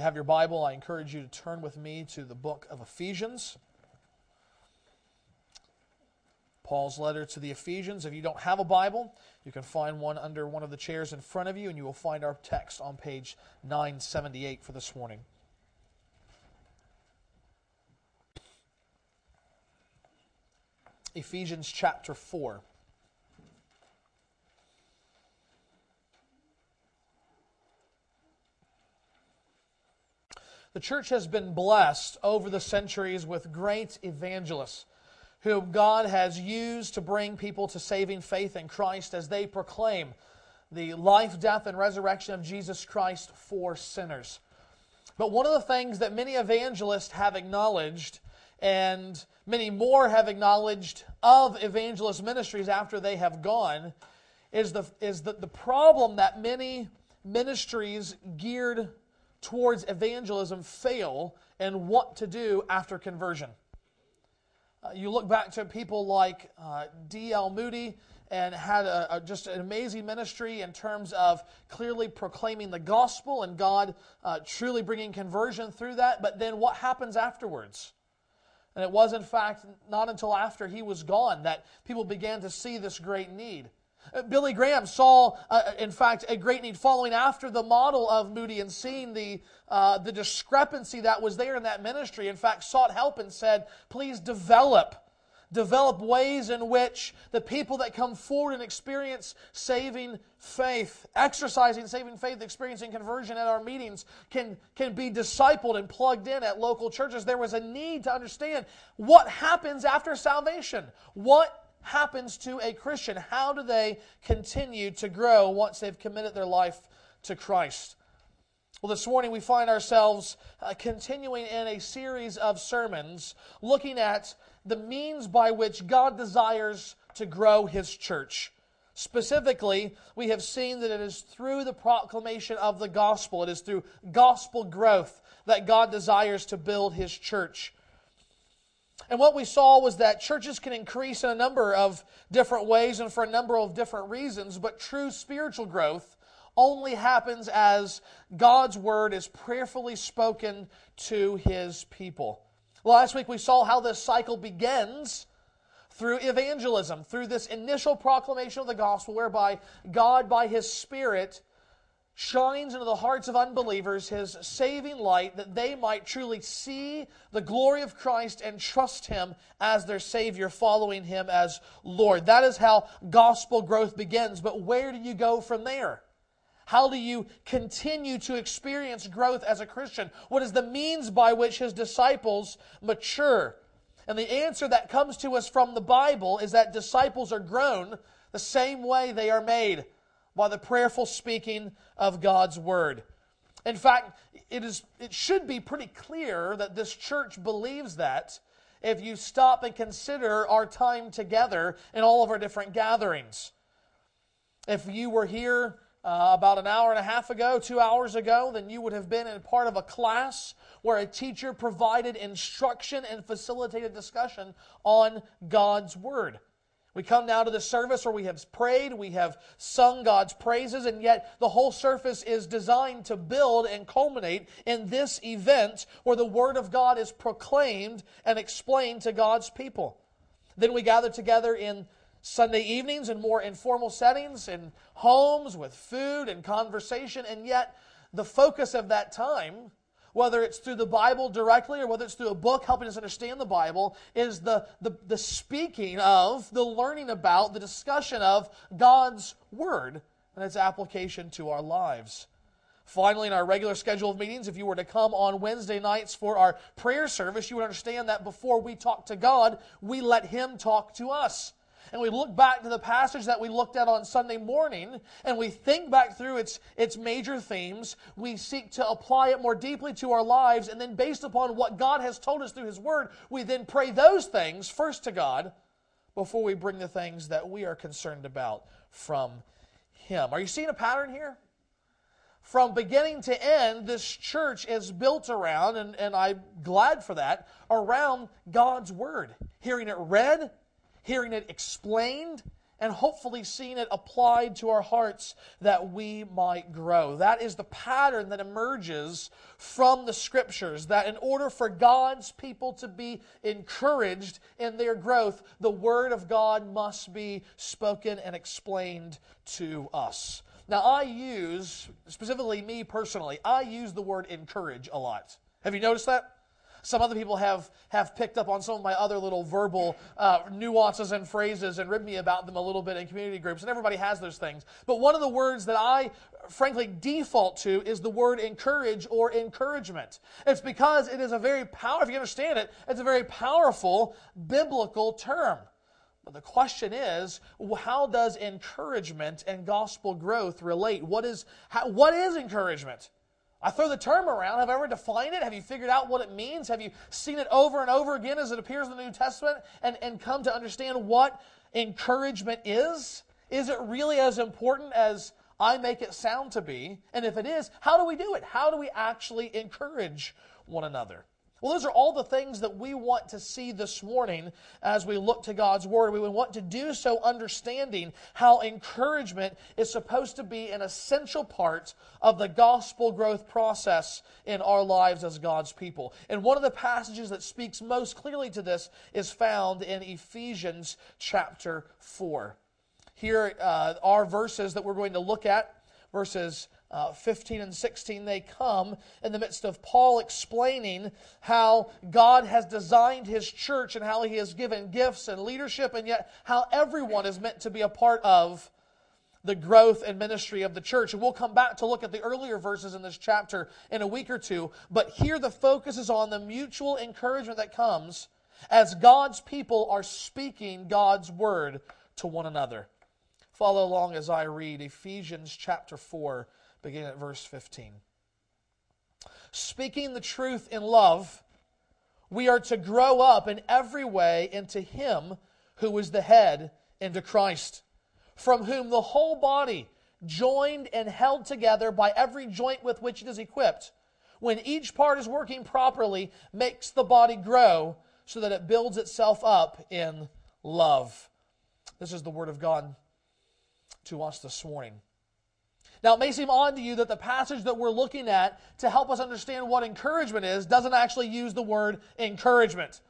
you have your Bible, I encourage you to turn with me to the book of Ephesians. Paul's letter to the Ephesians. If you don't have a Bible, you can find one under one of the chairs in front of you, and you will find our text on page 978 for this morning. Ephesians chapter 4. The church has been blessed over the centuries with great evangelists whom God has used to bring people to saving faith in Christ as they proclaim the life, death, and resurrection of Jesus Christ for sinners. But one of the things that many evangelists have acknowledged, and many more have acknowledged of evangelist ministries after they have gone, is the, is the, the problem that many ministries geared towards evangelism fail and what to do after conversion. Uh, you look back to people like uh, D.L. Moody and had a, a, just an amazing ministry in terms of clearly proclaiming the gospel and God uh, truly bringing conversion through that. But then what happens afterwards? And it was, in fact, not until after he was gone that people began to see this great need. Uh, Billy Graham saw, uh, in fact, a great need following after the model of Moody and seeing the, uh, the discrepancy that was there in that ministry. In fact, sought help and said, please develop. Develop ways in which the people that come forward and experience saving faith, exercising saving faith, experiencing conversion at our meetings, can, can be discipled and plugged in at local churches. There was a need to understand what happens after salvation. What happens to a Christian? How do they continue to grow once they've committed their life to Christ? Well, this morning we find ourselves uh, continuing in a series of sermons looking at the means by which God desires to grow His church. Specifically, we have seen that it is through the proclamation of the gospel, it is through gospel growth that God desires to build His church. And what we saw was that churches can increase in a number of different ways and for a number of different reasons, but true spiritual growth only happens as God's word is prayerfully spoken to his people. Last week we saw how this cycle begins through evangelism, through this initial proclamation of the gospel, whereby God, by his Spirit, shines into the hearts of unbelievers his saving light that they might truly see the glory of Christ and trust him as their Savior, following him as Lord. That is how gospel growth begins. But where do you go from there? How do you continue to experience growth as a Christian? What is the means by which his disciples mature? And the answer that comes to us from the Bible is that disciples are grown the same way they are made by the prayerful speaking of God's word. In fact, it, is, it should be pretty clear that this church believes that if you stop and consider our time together in all of our different gatherings. If you were here uh, about an hour and a half ago, two hours ago, then you would have been in part of a class where a teacher provided instruction and facilitated discussion on God's Word. We come now to the service where we have prayed, we have sung God's praises, and yet the whole service is designed to build and culminate in this event where the Word of God is proclaimed and explained to God's people. Then we gather together in Sunday evenings in more informal settings, in homes with food and conversation, and yet the focus of that time whether it's through the Bible directly or whether it's through a book helping us understand the Bible, is the, the, the speaking of, the learning about, the discussion of God's Word and its application to our lives. Finally, in our regular schedule of meetings, if you were to come on Wednesday nights for our prayer service, you would understand that before we talk to God, we let Him talk to us and we look back to the passage that we looked at on Sunday morning and we think back through its, its major themes, we seek to apply it more deeply to our lives, and then based upon what God has told us through His Word, we then pray those things first to God before we bring the things that we are concerned about from Him. Are you seeing a pattern here? From beginning to end, this church is built around, and, and I'm glad for that, around God's Word. Hearing it read, hearing it explained, and hopefully seeing it applied to our hearts that we might grow. That is the pattern that emerges from the scriptures that in order for God's people to be encouraged in their growth, the word of God must be spoken and explained to us. Now, I use, specifically me personally, I use the word encourage a lot. Have you noticed that? Some other people have, have picked up on some of my other little verbal uh, nuances and phrases and written me about them a little bit in community groups, and everybody has those things. But one of the words that I frankly default to is the word encourage or encouragement. It's because it is a very powerful, if you understand it, it's a very powerful biblical term. But the question is, how does encouragement and gospel growth relate? What is, how, what is encouragement? I throw the term around. Have I ever defined it? Have you figured out what it means? Have you seen it over and over again as it appears in the New Testament and, and come to understand what encouragement is? Is it really as important as I make it sound to be? And if it is, how do we do it? How do we actually encourage one another? Well, those are all the things that we want to see this morning as we look to God's Word. We want to do so understanding how encouragement is supposed to be an essential part of the gospel growth process in our lives as God's people. And one of the passages that speaks most clearly to this is found in Ephesians chapter 4. Here uh, are verses that we're going to look at, verses uh, 15 and 16, they come in the midst of Paul explaining how God has designed his church and how he has given gifts and leadership, and yet how everyone is meant to be a part of the growth and ministry of the church. And we'll come back to look at the earlier verses in this chapter in a week or two, but here the focus is on the mutual encouragement that comes as God's people are speaking God's word to one another. Follow along as I read Ephesians chapter 4 beginning at verse 15. Speaking the truth in love, we are to grow up in every way into Him who is the head, into Christ, from whom the whole body, joined and held together by every joint with which it is equipped, when each part is working properly, makes the body grow so that it builds itself up in love. This is the Word of God to us this morning. Now, it may seem odd to you that the passage that we're looking at to help us understand what encouragement is doesn't actually use the word encouragement.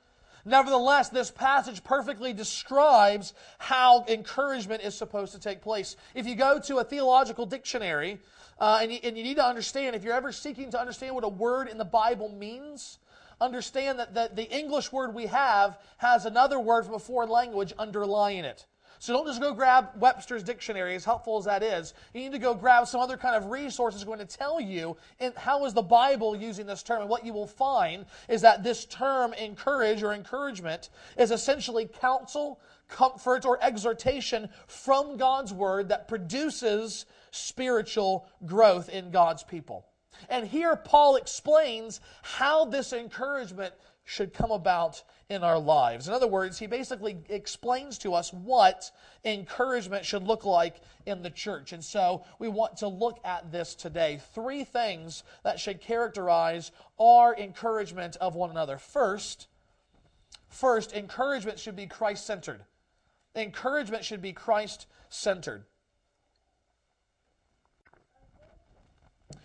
Nevertheless, this passage perfectly describes how encouragement is supposed to take place. If you go to a theological dictionary, uh, and, you, and you need to understand, if you're ever seeking to understand what a word in the Bible means, understand that the, the English word we have has another word from a foreign language underlying it. So don't just go grab Webster's dictionary, as helpful as that is. You need to go grab some other kind of resource that's going to tell you in, how is the Bible using this term. And what you will find is that this term, encourage or encouragement, is essentially counsel, comfort, or exhortation from God's Word that produces spiritual growth in God's people. And here Paul explains how this encouragement should come about in our lives. In other words, he basically explains to us what encouragement should look like in the church. And so we want to look at this today. Three things that should characterize our encouragement of one another. First, first, encouragement should be Christ centered. Encouragement should be Christ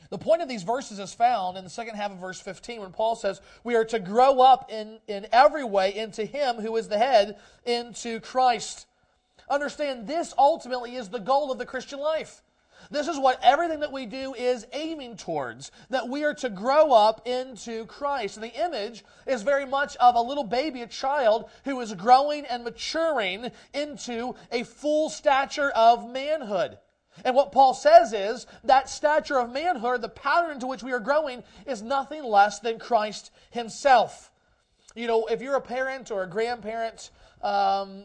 The point of these verses is found in the second half of verse 15 when Paul says, We are to grow up in, in every way into Him who is the head, into Christ. Understand, this ultimately is the goal of the Christian life. This is what everything that we do is aiming towards, that we are to grow up into Christ. And the image is very much of a little baby, a child, who is growing and maturing into a full stature of manhood. And what Paul says is that stature of manhood, the pattern into which we are growing, is nothing less than Christ Himself. You know, if you're a parent or a grandparent, um,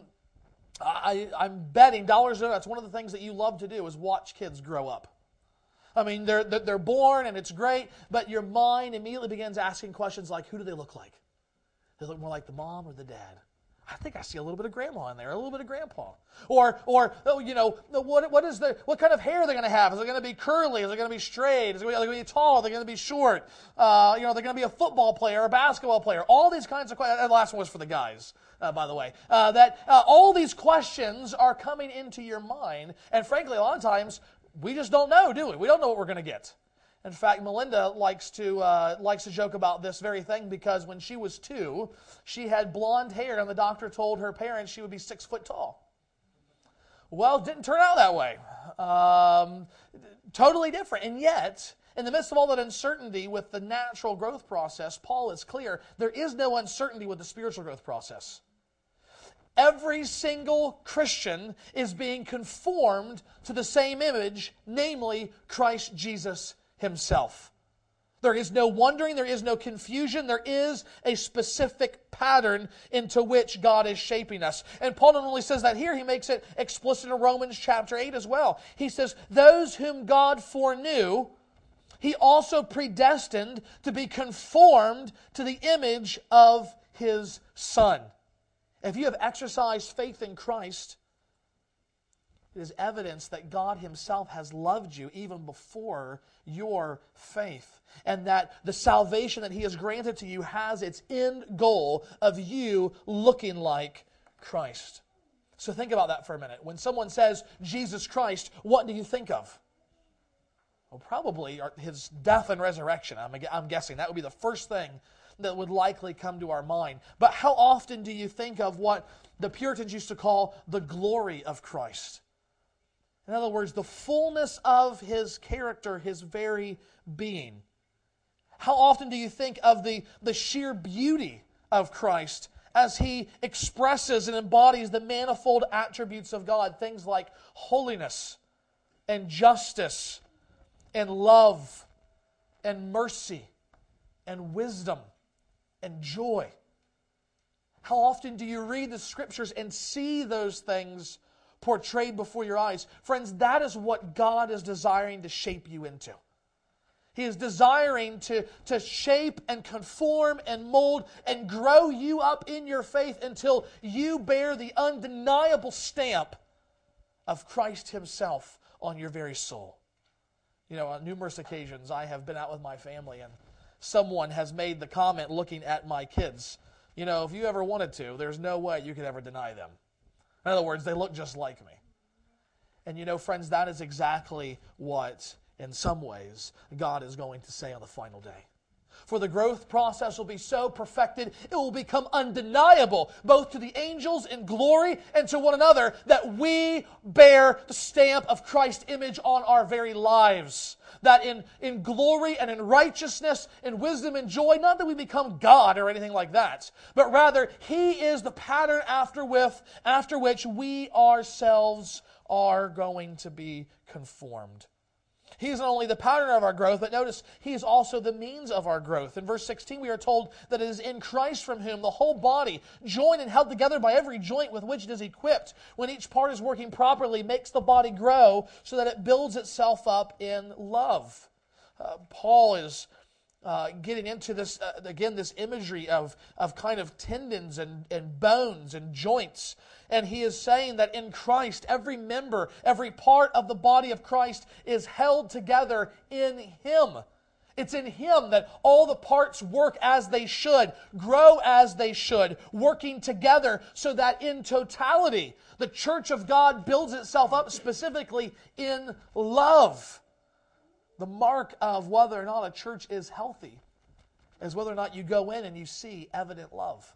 I, am betting dollars that's one of the things that you love to do is watch kids grow up. I mean, they're, they're born and it's great, but your mind immediately begins asking questions like, who do they look like? They look more like the mom or the dad? I think I see a little bit of grandma in there, a little bit of grandpa. Or, or oh, you know, what, what is the, what kind of hair they're going to have? Is it going to be curly? Is it going to be straight? Is it going to be tall? Are they going to be short? Uh, you know, they're going to be a football player, a basketball player. All these kinds of questions. And The last one was for the guys, uh, by the way. Uh, that uh, all these questions are coming into your mind, and frankly, a lot of times we just don't know, do we? We don't know what we're going to get. In fact, Melinda likes to uh, likes to joke about this very thing because when she was two, she had blonde hair, and the doctor told her parents she would be six foot tall. Well, it didn't turn out that way. Um, totally different, and yet. In the midst of all that uncertainty with the natural growth process, Paul is clear there is no uncertainty with the spiritual growth process. Every single Christian is being conformed to the same image, namely Christ Jesus himself. There is no wondering, there is no confusion, there is a specific pattern into which God is shaping us. And Paul not only says that here, he makes it explicit in Romans chapter 8 as well. He says, Those whom God foreknew, he also predestined to be conformed to the image of his Son. If you have exercised faith in Christ, it is evidence that God Himself has loved you even before your faith. And that the salvation that He has granted to you has its end goal of you looking like Christ. So think about that for a minute. When someone says Jesus Christ, what do you think of? Well, probably his death and resurrection. I'm, guessing that would be the first thing that would likely come to our mind. But how often do you think of what the Puritans used to call the glory of Christ? In other words, the fullness of his character, his very being. How often do you think of the, the sheer beauty of Christ as he expresses and embodies the manifold attributes of God? Things like holiness and justice and love and mercy and wisdom and joy. How often do you read the scriptures and see those things portrayed before your eyes. Friends, that is what God is desiring to shape you into. He is desiring to, to shape and conform and mold and grow you up in your faith until you bear the undeniable stamp of Christ Himself on your very soul. You know, on numerous occasions, I have been out with my family, and someone has made the comment looking at my kids, you know, if you ever wanted to, there's no way you could ever deny them. In other words, they look just like me. And you know, friends, that is exactly what, in some ways, God is going to say on the final day. For the growth process will be so perfected, it will become undeniable, both to the angels in glory and to one another, that we bear the stamp of Christ's image on our very lives. That in, in glory and in righteousness, in wisdom and joy, not that we become God or anything like that, but rather He is the pattern after, with, after which we ourselves are going to be conformed. He is not only the pattern of our growth, but notice He is also the means of our growth. In verse 16, we are told that it is in Christ from whom the whole body, joined and held together by every joint with which it is equipped, when each part is working properly, makes the body grow so that it builds itself up in love. Uh, Paul is uh, getting into this, uh, again, this imagery of, of kind of tendons and, and bones and joints. And he is saying that in Christ, every member, every part of the body of Christ is held together in Him. It's in Him that all the parts work as they should, grow as they should, working together so that in totality, the church of God builds itself up specifically in love. The mark of whether or not a church is healthy is whether or not you go in and you see evident love,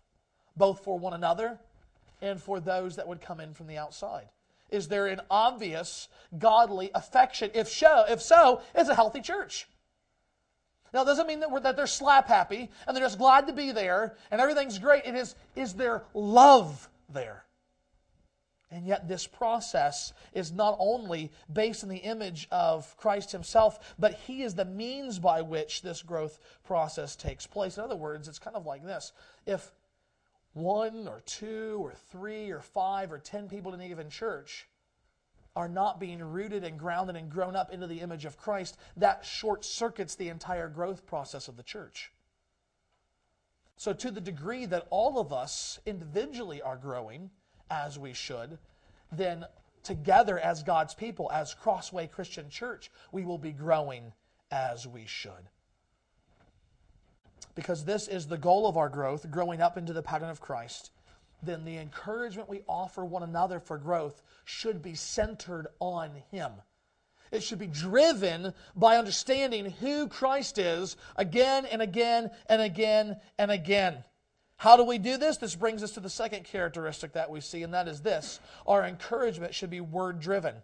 both for one another and for those that would come in from the outside. Is there an obvious godly affection? If so, if so, it's a healthy church. Now, it doesn't mean that, that they're slap happy and they're just glad to be there and everything's great. It is, is there love there? And yet, this process is not only based in the image of Christ Himself, but He is the means by which this growth process takes place. In other words, it's kind of like this if one or two or three or five or ten people in a given church are not being rooted and grounded and grown up into the image of Christ, that short circuits the entire growth process of the church. So, to the degree that all of us individually are growing as we should, then together as God's people, as Crossway Christian Church, we will be growing as we should. Because this is the goal of our growth, growing up into the pattern of Christ, then the encouragement we offer one another for growth should be centered on Him. It should be driven by understanding who Christ is again and again and again and again. How do we do this? This brings us to the second characteristic that we see, and that is this our encouragement should be word driven.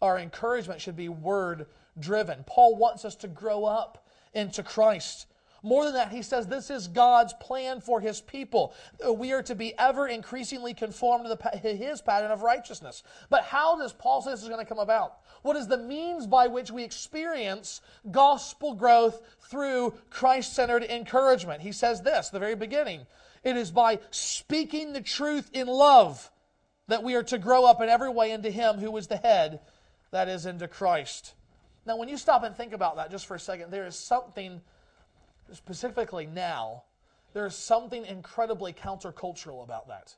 Our encouragement should be word driven. Paul wants us to grow up into Christ. More than that, he says this is God's plan for his people. We are to be ever increasingly conformed to the, his pattern of righteousness. But how does Paul say this is going to come about? What is the means by which we experience gospel growth through Christ centered encouragement? He says this, the very beginning. It is by speaking the truth in love that we are to grow up in every way into Him who is the head, that is, into Christ. Now, when you stop and think about that just for a second, there is something specifically now, there's something incredibly countercultural about that.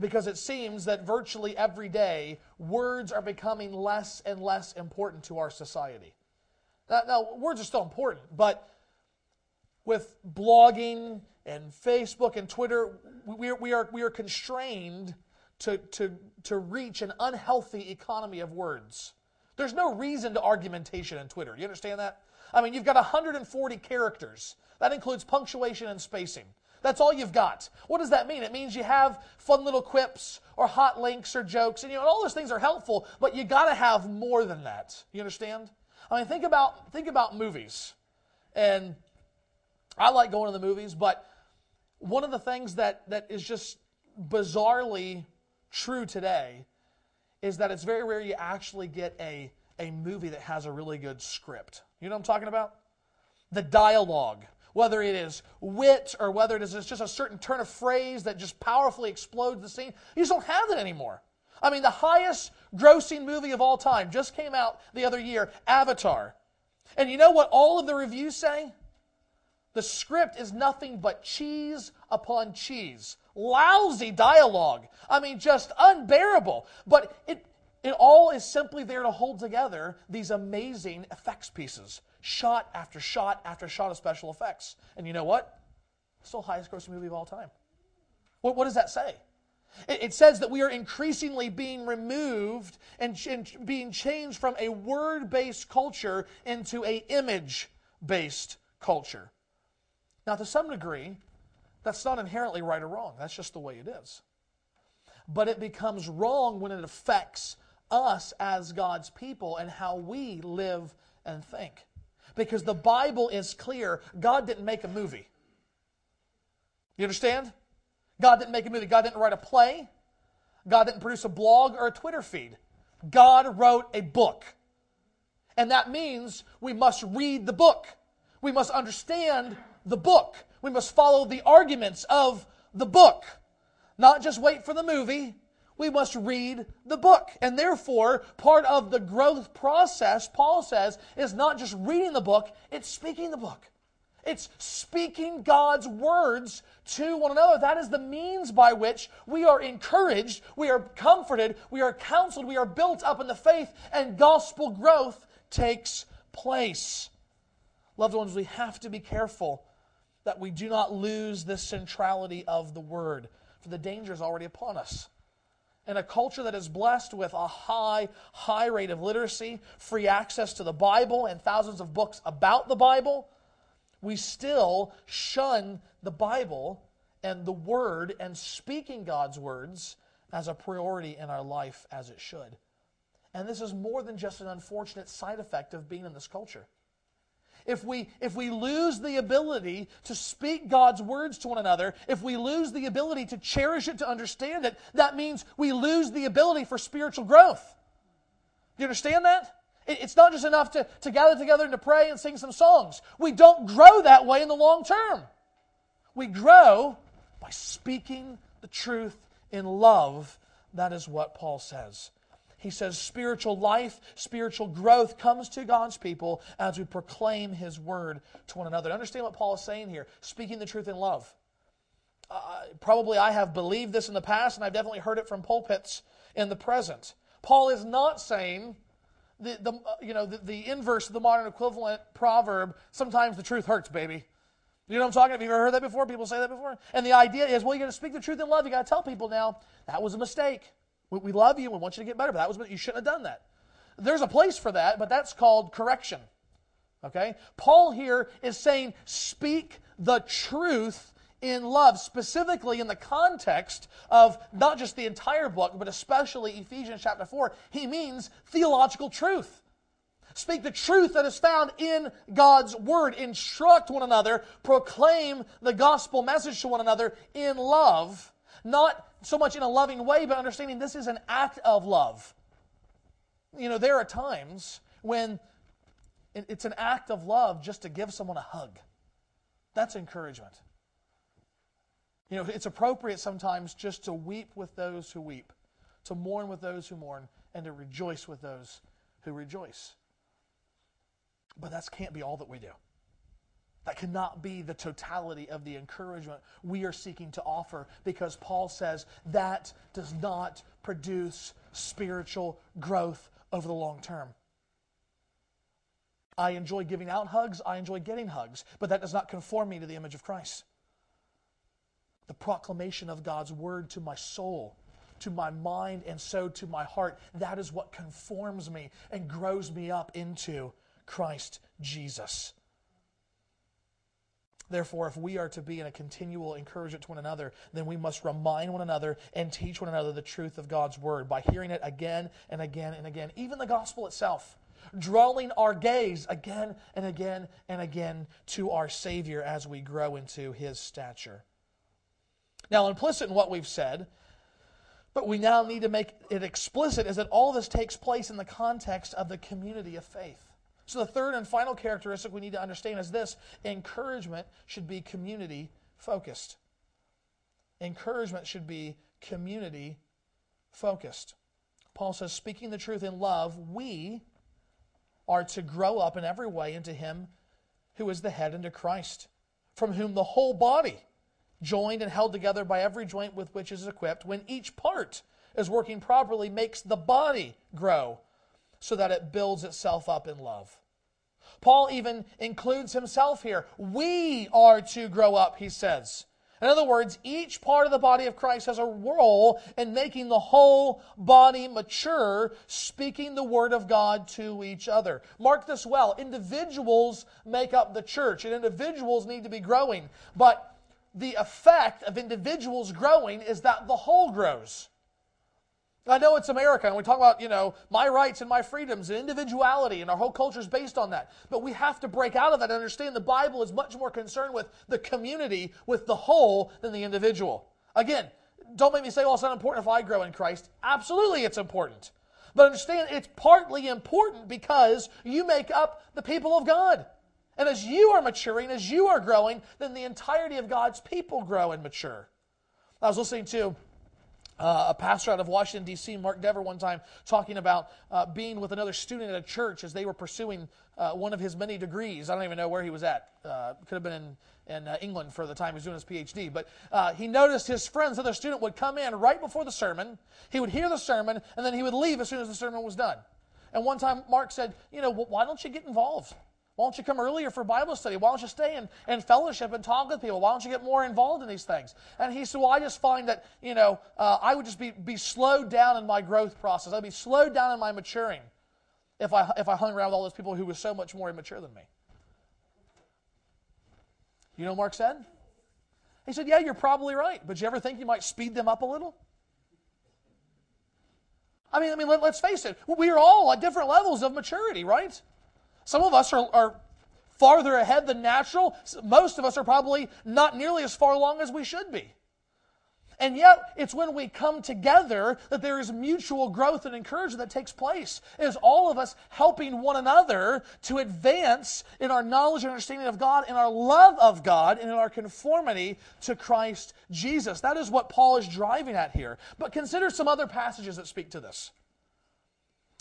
Because it seems that virtually every day, words are becoming less and less important to our society. Now, now words are still important, but with blogging and Facebook and Twitter, we we are, we are constrained to, to, to reach an unhealthy economy of words. There's no reason to argumentation in Twitter. You understand that? I mean, you've got 140 characters. That includes punctuation and spacing. That's all you've got. What does that mean? It means you have fun little quips or hot links or jokes, and you know, all those things are helpful, but you got to have more than that. You understand? I mean, think about think about movies. And I like going to the movies, but one of the things that that is just bizarrely true today is that it's very rare you actually get a a movie that has a really good script. You know what I'm talking about? The dialogue, whether it is wit or whether it is just a certain turn of phrase that just powerfully explodes the scene, you just don't have that anymore. I mean, the highest grossing movie of all time just came out the other year, Avatar. And you know what all of the reviews say? The script is nothing but cheese upon cheese. Lousy dialogue. I mean, just unbearable. But it, it all is simply there to hold together these amazing effects pieces, shot after shot after shot of special effects. And you know what? Still highest grossing movie of all time. What, what does that say? It, it, says that we are increasingly being removed and, and being changed from a word-based culture into a image-based culture. Now, to some degree, that's not inherently right or wrong. That's just the way it is. But it becomes wrong when it affects us as God's people and how we live and think. Because the Bible is clear God didn't make a movie. You understand? God didn't make a movie. God didn't write a play. God didn't produce a blog or a Twitter feed. God wrote a book. And that means we must read the book. We must understand the book. We must follow the arguments of the book. Not just wait for the movie, we must read the book. And therefore, part of the growth process, Paul says, is not just reading the book, it's speaking the book. It's speaking God's words to one another. That is the means by which we are encouraged, we are comforted, we are counseled, we are built up in the faith, and gospel growth takes place. Loved ones, we have to be careful that we do not lose the centrality of the word, for the danger is already upon us in a culture that is blessed with a high, high rate of literacy, free access to the Bible, and thousands of books about the Bible, we still shun the Bible and the Word and speaking God's words as a priority in our life as it should. And this is more than just an unfortunate side effect of being in this culture if we, if we lose the ability to speak God's words to one another, if we lose the ability to cherish it, to understand it, that means we lose the ability for spiritual growth. Do you understand that? It's not just enough to, to gather together and to pray and sing some songs. We don't grow that way in the long term. We grow by speaking the truth in love. That is what Paul says. He says spiritual life, spiritual growth comes to God's people as we proclaim His word to one another. Understand what Paul is saying here speaking the truth in love. Uh, probably I have believed this in the past, and I've definitely heard it from pulpits in the present. Paul is not saying the, the, uh, you know, the, the inverse of the modern equivalent proverb sometimes the truth hurts, baby. You know what I'm talking about? Have you ever heard that before? People say that before? And the idea is, well, you got to speak the truth in love. You got to tell people now that was a mistake. We, we love you. We want you to get better, but that was you shouldn't have done that. There's a place for that, but that's called correction. Okay? Paul here is saying, speak the truth in love, specifically in the context of not just the entire book, but especially Ephesians chapter 4. He means theological truth. Speak the truth that is found in God's Word. Instruct one another. Proclaim the gospel message to one another in love. Not so much in a loving way, but understanding this is an act of love. You know, there are times when it's an act of love just to give someone a hug. That's encouragement. You know, it's appropriate sometimes just to weep with those who weep, to mourn with those who mourn, and to rejoice with those who rejoice. But that can't be all that we do. That cannot be the totality of the encouragement we are seeking to offer because Paul says that does not produce spiritual growth over the long term. I enjoy giving out hugs, I enjoy getting hugs, but that does not conform me to the image of Christ. The proclamation of God's word to my soul, to my mind, and so to my heart, that is what conforms me and grows me up into Christ Jesus. Therefore, if we are to be in a continual encouragement to one another, then we must remind one another and teach one another the truth of God's word by hearing it again and again and again. Even the gospel itself, drawing our gaze again and again and again to our Savior as we grow into his stature. Now, implicit in what we've said, but we now need to make it explicit, is that all this takes place in the context of the community of faith. So, the third and final characteristic we need to understand is this encouragement should be community focused. Encouragement should be community focused. Paul says, speaking the truth in love, we are to grow up in every way into Him who is the head, into Christ, from whom the whole body, joined and held together by every joint with which it is equipped, when each part is working properly, makes the body grow so that it builds itself up in love. Paul even includes himself here. We are to grow up, he says. In other words, each part of the body of Christ has a role in making the whole body mature, speaking the word of God to each other. Mark this well. Individuals make up the church, and individuals need to be growing. But the effect of individuals growing is that the whole grows. I know it's America, and we talk about, you know, my rights and my freedoms and individuality, and our whole culture is based on that. But we have to break out of that and understand the Bible is much more concerned with the community, with the whole, than the individual. Again, don't make me say, well, it's not important if I grow in Christ. Absolutely, it's important. But understand, it's partly important because you make up the people of God. And as you are maturing, as you are growing, then the entirety of God's people grow and mature. I was listening to uh, a pastor out of Washington, D.C., Mark Dever, one time talking about uh, being with another student at a church as they were pursuing uh, one of his many degrees. I don't even know where he was at. Uh, could have been in, in uh, England for the time he was doing his PhD. But uh, he noticed his friends, other student, would come in right before the sermon. He would hear the sermon, and then he would leave as soon as the sermon was done. And one time, Mark said, You know, why don't you get involved? Why don't you come earlier for Bible study? Why don't you stay and, and fellowship and talk with people? Why don't you get more involved in these things? And he said, Well, I just find that, you know, uh, I would just be, be slowed down in my growth process. I'd be slowed down in my maturing if I, if I hung around with all those people who were so much more immature than me. You know Mark said? He said, Yeah, you're probably right, but you ever think you might speed them up a little? I mean, I mean, let, us face it. We are all at different levels of maturity, right? Some of us are, are farther ahead than natural. Most of us are probably not nearly as far along as we should be. And yet, it's when we come together that there is mutual growth and encouragement that takes place. It is all of us helping one another to advance in our knowledge and understanding of God, in our love of God, and in our conformity to Christ Jesus. That is what Paul is driving at here. But consider some other passages that speak to this.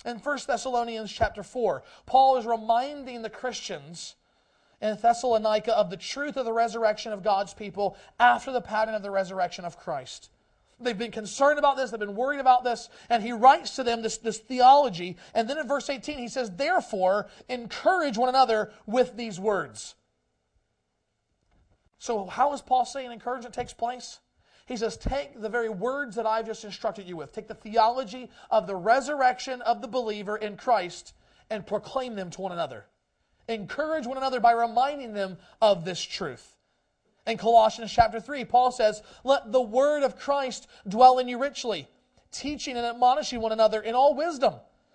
In 1 Thessalonians chapter 4, Paul is reminding the Christians in Thessalonica of the truth of the resurrection of God's people after the pattern of the resurrection of Christ. They've been concerned about this, they've been worried about this, and he writes to them this, this theology. And then in verse 18, he says, Therefore, encourage one another with these words. So, how is Paul saying encouragement takes place? He says, Take the very words that I've just instructed you with, take the theology of the resurrection of the believer in Christ, and proclaim them to one another. Encourage one another by reminding them of this truth. In Colossians chapter 3, Paul says, Let the word of Christ dwell in you richly, teaching and admonishing one another in all wisdom,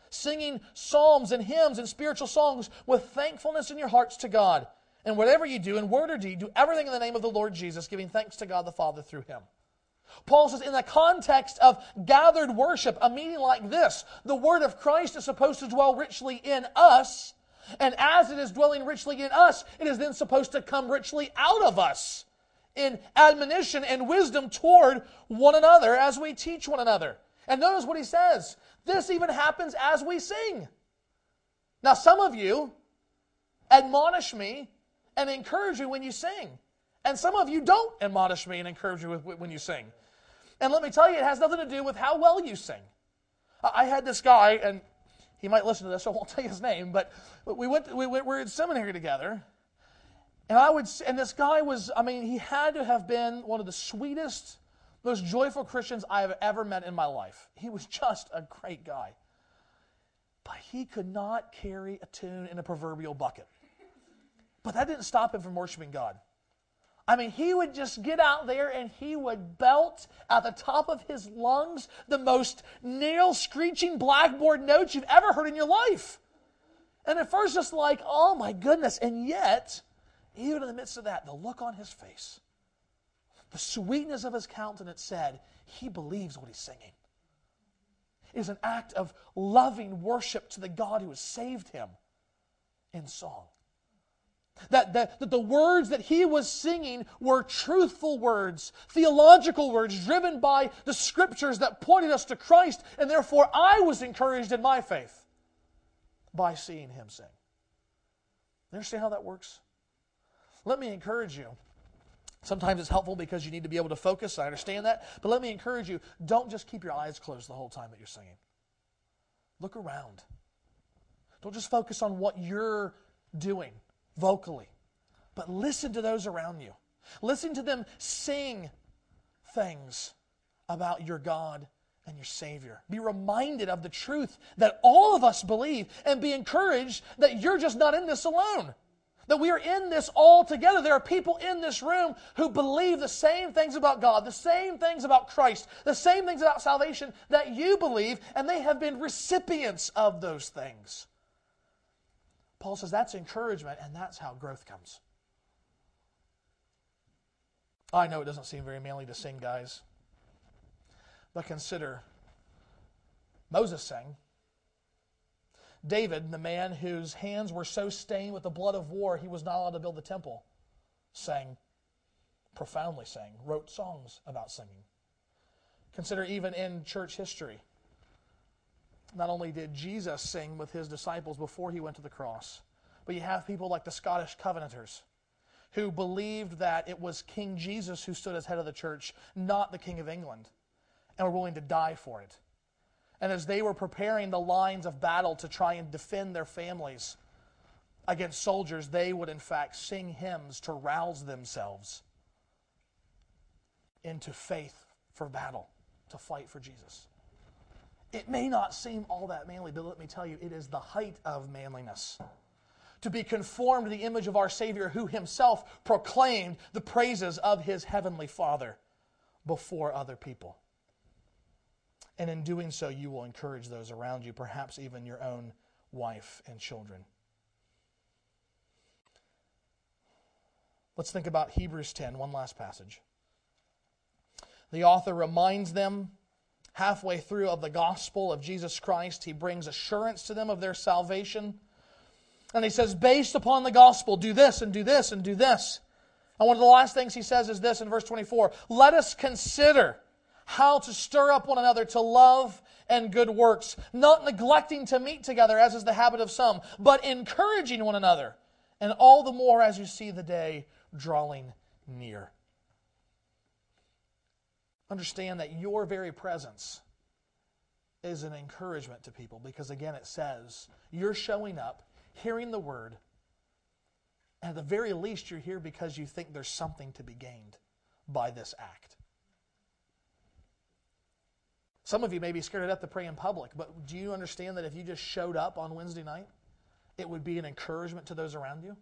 singing psalms and hymns and spiritual songs with thankfulness in your hearts to God. And whatever you do, in word or deed, do everything in the name of the Lord Jesus, giving thanks to God the Father through him. Paul says, in the context of gathered worship, a meeting like this, the word of Christ is supposed to dwell richly in us and as it is dwelling richly in us, it is then supposed to come richly out of us in admonition and wisdom toward one another as we teach one another. And notice what he says this even happens as we sing. Now, some of you admonish me and encourage me when you sing, and some of you don't admonish me and encourage you when you sing. And let me tell you, it has nothing to do with how well you sing. I had this guy, and he might listen to this, so I won't tell you his name, but we went, we, we were in seminary together. And I would, and this guy was, I mean, he had to have been one of the sweetest, most joyful Christians I have ever met in my life. He was just a great guy. But he could not carry a tune in a proverbial bucket. But that didn't stop him from worshiping God. I mean, he would just get out there and he would belt at the top of his lungs the most nail screeching blackboard notes you've ever heard in your life. And at first, just like, oh my goodness. And yet, even in the midst of that, the look on his face, the sweetness of his countenance said, he believes what he's singing. It is an act of loving worship to the God who has saved him in song. That, that, that the words that he was singing were truthful words, theological words driven by the scriptures that pointed us to Christ, and therefore I was encouraged in my faith by seeing him sing. You understand how that works? Let me encourage you. Sometimes it's helpful because you need to be able to focus. I understand that. But let me encourage you don't just keep your eyes closed the whole time that you're singing. Look around. Don't just focus on what you're doing vocally, but listen to those around you. Listen to them sing things about your God and your Savior. Be reminded of the truth that all of us believe and be encouraged that you're just not in this alone. That we are in this all together. There are people in this room who believe the same things about God, the same things about Christ, the same things about salvation that you believe, and they have been recipients of those things. Paul says that's encouragement, and that's how growth comes. I know it doesn't seem very manly to sing, guys. But consider Moses sang. David, the man whose hands were so stained with the blood of war he was not allowed to build the temple, sang, profoundly sang, wrote songs about singing. Consider even in church history, not only did Jesus sing with his disciples before he went to the cross, but you have people like the Scottish Covenanters who believed that it was King Jesus who stood as head of the church, not the King of England, and were willing to die for it. And as they were preparing the lines of battle to try and defend their families against soldiers, they would in fact sing hymns to rouse themselves into faith for battle, to fight for Jesus. It may not seem all that manly, but let me tell you, it is the height of manliness. To be conformed to the image of our Savior, who himself proclaimed the praises of his heavenly Father before other people. And in doing so, you will encourage those around you, perhaps even your own wife and children. Let's think about Hebrews 10, one last passage. The author reminds them halfway through of the gospel of Jesus Christ, he brings assurance to them of their salvation. And he says, based upon the gospel, do this and do this and do this. And one of the last things he says is this in verse 24 Let us consider how to stir up one another to love and good works, not neglecting to meet together, as is the habit of some, but encouraging one another, and all the more as you see the day drawing near. Understand that your very presence is an encouragement to people because, again, it says you're showing up, hearing the word, and at the very least, you're here because you think there's something to be gained by this act. Some of you may be scared enough to pray in public, but do you understand that if you just showed up on Wednesday night, it would be an encouragement to those around you?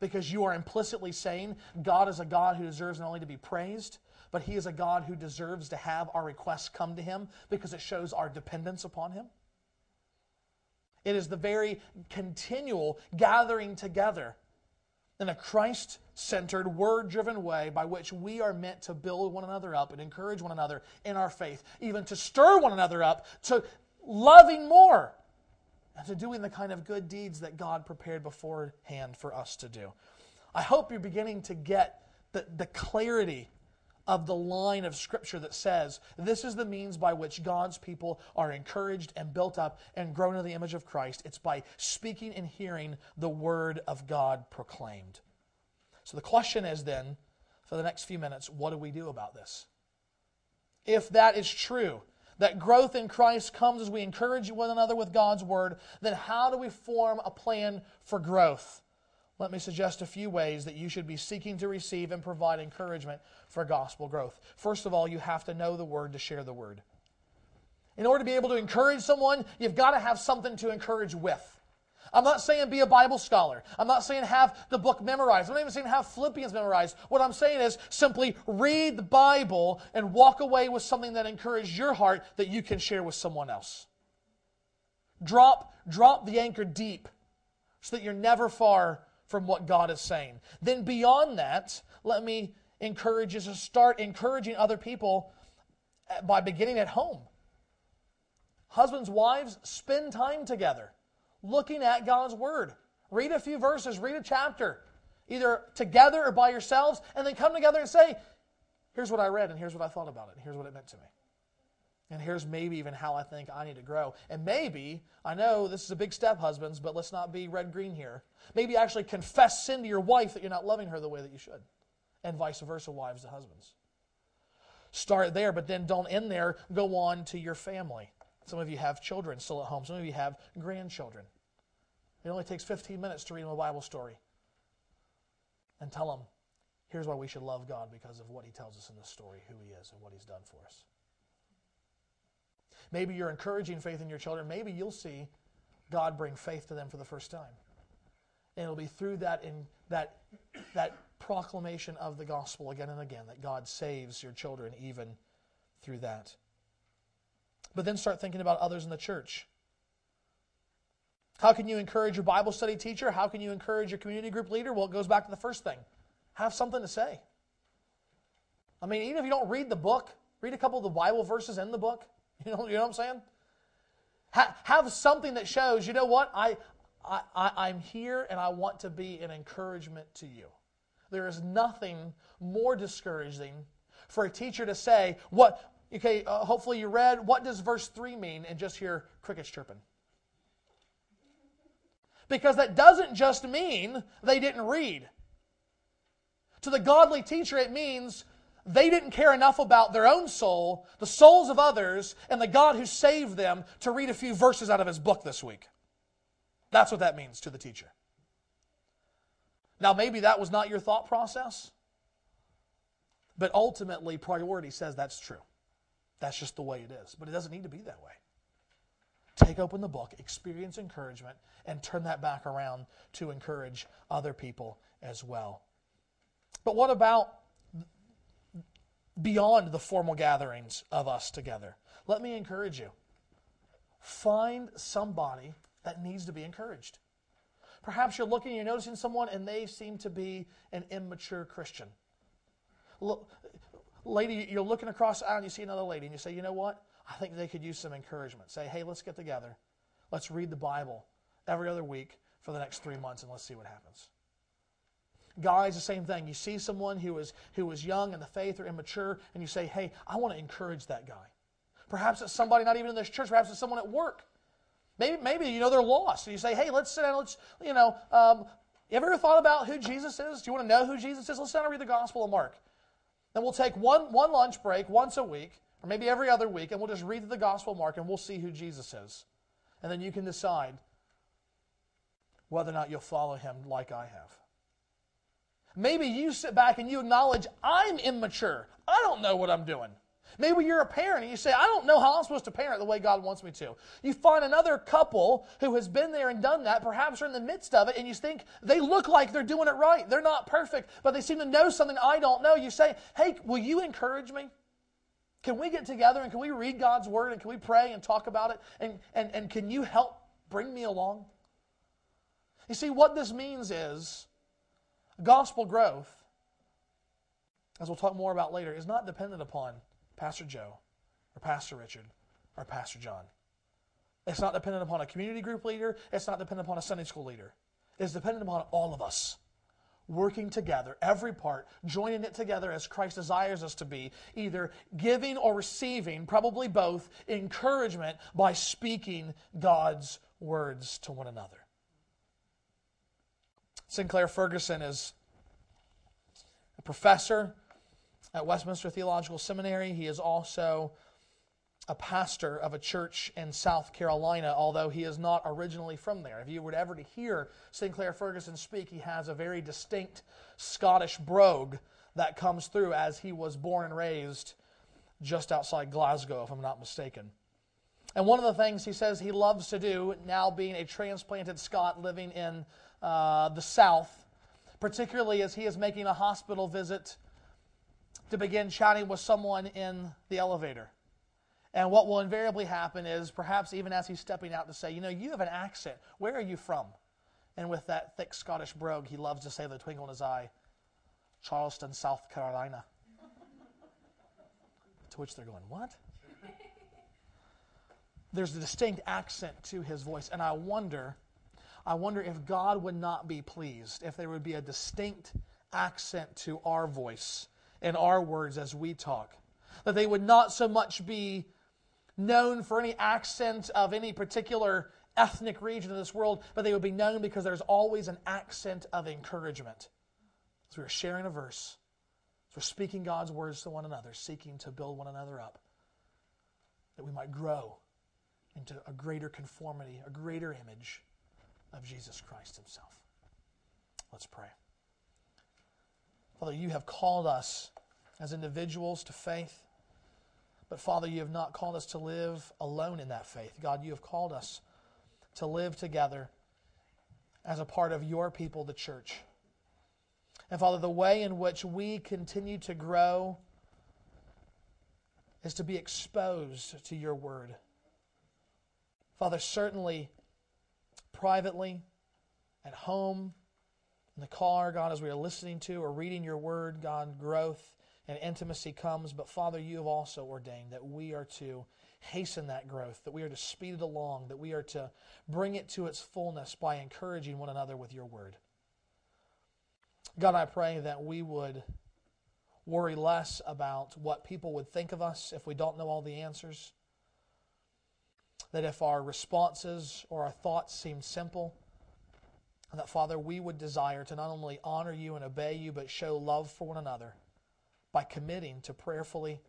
Because you are implicitly saying God is a God who deserves not only to be praised, but He is a God who deserves to have our requests come to Him because it shows our dependence upon Him. It is the very continual gathering together in a Christ centered, word driven way by which we are meant to build one another up and encourage one another in our faith, even to stir one another up to loving more and to doing the kind of good deeds that God prepared beforehand for us to do. I hope you're beginning to get the, the clarity of the line of Scripture that says this is the means by which God's people are encouraged and built up and grown in the image of Christ. It's by speaking and hearing the Word of God proclaimed. So the question is then, for the next few minutes, what do we do about this? If that is true, that growth in Christ comes as we encourage one another with God's Word, then how do we form a plan for growth? Let me suggest a few ways that you should be seeking to receive and provide encouragement for gospel growth. First of all, you have to know the word to share the word. In order to be able to encourage someone, you've got to have something to encourage with. I'm not saying be a Bible scholar. I'm not saying have the book memorized. I'm not even saying have Philippians memorized. What I'm saying is simply read the Bible and walk away with something that encourages your heart that you can share with someone else. Drop, drop the anchor deep so that you're never far from what God is saying. Then, beyond that, let me encourage you to start encouraging other people uh, by beginning at home. Husbands, wives, spend time together looking at God's Word. Read a few verses, read a chapter, either together or by yourselves, and then come together and say, Here's what I read, and here's what I thought about it, and here's what it meant to me. And here's maybe even how I think I need to grow. And maybe, I know this is a big step, husbands, but let's not be red green here. Maybe actually confess sin to your wife that you're not loving her the way that you should. And vice versa, wives to husbands. Start there, but then don't end there. Go on to your family. Some of you have children still at home, some of you have grandchildren. It only takes 15 minutes to read them a Bible story and tell them, here's why we should love God because of what He tells us in this story, who He is, and what He's done for us. Maybe you're encouraging faith in your children. Maybe you'll see God bring faith to them for the first time. And it'll be through that in that that proclamation of the gospel again and again that God saves your children even through that. But then start thinking about others in the church. How can you encourage your Bible study teacher? How can you encourage your community group leader? Well, it goes back to the first thing. Have something to say. I mean, even if you don't read the book, read a couple of the Bible verses in the book. You know, you know what I'm saying? Ha- have something that shows, you know what, I, I, I, I'm here and I want to be an encouragement to you. There is nothing more discouraging for a teacher to say, what, okay, uh, hopefully you read, what does verse 3 mean, and just hear crickets chirping. Because that doesn't just mean they didn't read. To the godly teacher, it means they didn't care enough about their own soul, the souls of others, and the God who saved them to read a few verses out of his book this week. That's what that means to the teacher. Now, maybe that was not your thought process, but ultimately, priority says that's true. That's just the way it is. But it doesn't need to be that way. Take open the book, experience encouragement, and turn that back around to encourage other people as well. But what about beyond the formal gatherings of us together. Let me encourage you find somebody that needs to be encouraged. Perhaps you're looking, you're noticing someone, and they seem to be an immature Christian. Look, lady, you're looking across the aisle and you see another lady, and you say, you know what? I think they could use some encouragement. Say, hey, let's get together. Let's read the Bible every other week for the next three months, and let's see what happens. Guys, the same thing. You see someone who is, who is young in the faith or immature, and you say, hey, I want to encourage that guy. Perhaps it's somebody not even in this church. Perhaps it's someone at work. Maybe, maybe you know they're lost. And you say, hey, let's sit down. Let's, you know, um, you ever thought about who Jesus is? Do you want to know who Jesus is? Let's sit down and read the Gospel of Mark. Then we'll take one, one lunch break once a week, or maybe every other week, and we'll just read the Gospel of Mark and we'll see who Jesus is. And then you can decide whether or not you'll follow him like I have. Maybe you sit back and you acknowledge, I'm immature. I don't know what I'm doing. Maybe you're a parent and you say, I don't know how I'm supposed to parent the way God wants me to. You find another couple who has been there and done that, perhaps are in the midst of it, and you think they look like they're doing it right. They're not perfect, but they seem to know something I don't know. You say, Hey, will you encourage me? Can we get together and can we read God's word and can we pray and talk about it? And, and, and can you help bring me along? You see, what this means is gospel growth, as we'll talk more about later, is not dependent upon Pastor Joe or Pastor Richard or Pastor John. It's not dependent upon a community group leader. It's not dependent upon a Sunday school leader. It's dependent upon all of us working together, every part, joining it together as Christ desires us to be, either giving or receiving, probably both, encouragement by speaking God's words to one another. Sinclair Ferguson is a professor at Westminster Theological Seminary. He is also a pastor of a church in South Carolina, although he is not originally from there. If you were ever to hear Sinclair Ferguson speak, he has a very distinct Scottish brogue that comes through as he was born and raised just outside Glasgow, if I'm not mistaken. And one of the things he says he loves to do, now being a transplanted Scot living in uh, the South, particularly as he is making a hospital visit to begin chatting with someone in the elevator. And what will invariably happen is perhaps even as he's stepping out to say, You know, you have an accent. Where are you from? And with that thick Scottish brogue, he loves to say a twinkle in his eye, Charleston, South Carolina. to which they're going, What? There's a distinct accent to his voice, and I wonder, I wonder if God would not be pleased if there would be a distinct accent to our voice and our words as we talk. That they would not so much be known for any accent of any particular ethnic region of this world, but they would be known because there's always an accent of encouragement. As we are sharing a verse, as we're speaking God's words to one another, seeking to build one another up, that we might grow into a greater conformity, a greater image of Jesus Christ Himself. Let's pray. Father, you have called us as individuals to faith. But Father, you have not called us to live alone in that faith. God, you have called us to live together as a part of your people, the church. And Father, the way in which we continue to grow is to be exposed to your word. Father, certainly privately, at home, in the car, God, as we are listening to or reading your word, God, growth and intimacy comes. But Father, you have also ordained that we are to hasten that growth, that we are to speed it along, that we are to bring it to its fullness by encouraging one another with your word. God, I pray that we would worry less about what people would think of us if we don't know all the answers. That if our responses or our thoughts seem simple, that, Father, we would desire to not only honor you and obey you, but show love for one another by committing to prayerfully,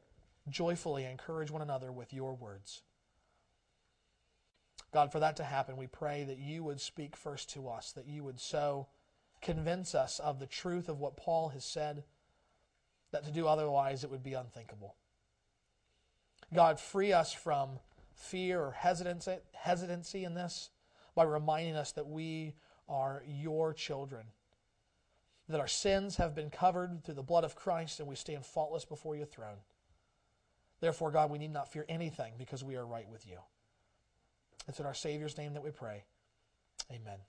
joyfully encourage one another with your words. God, for that to happen, we pray that you would speak first to us, that you would so convince us of the truth of what Paul has said, that to do otherwise it would be unthinkable. God, free us from fear or hesitancy, hesitancy in this by reminding us that we are your children. That our sins have been covered through the blood of Christ and we stand faultless before your throne. Therefore, God, we need not fear anything because we are right with you. It's in our Savior's name that we pray. Amen.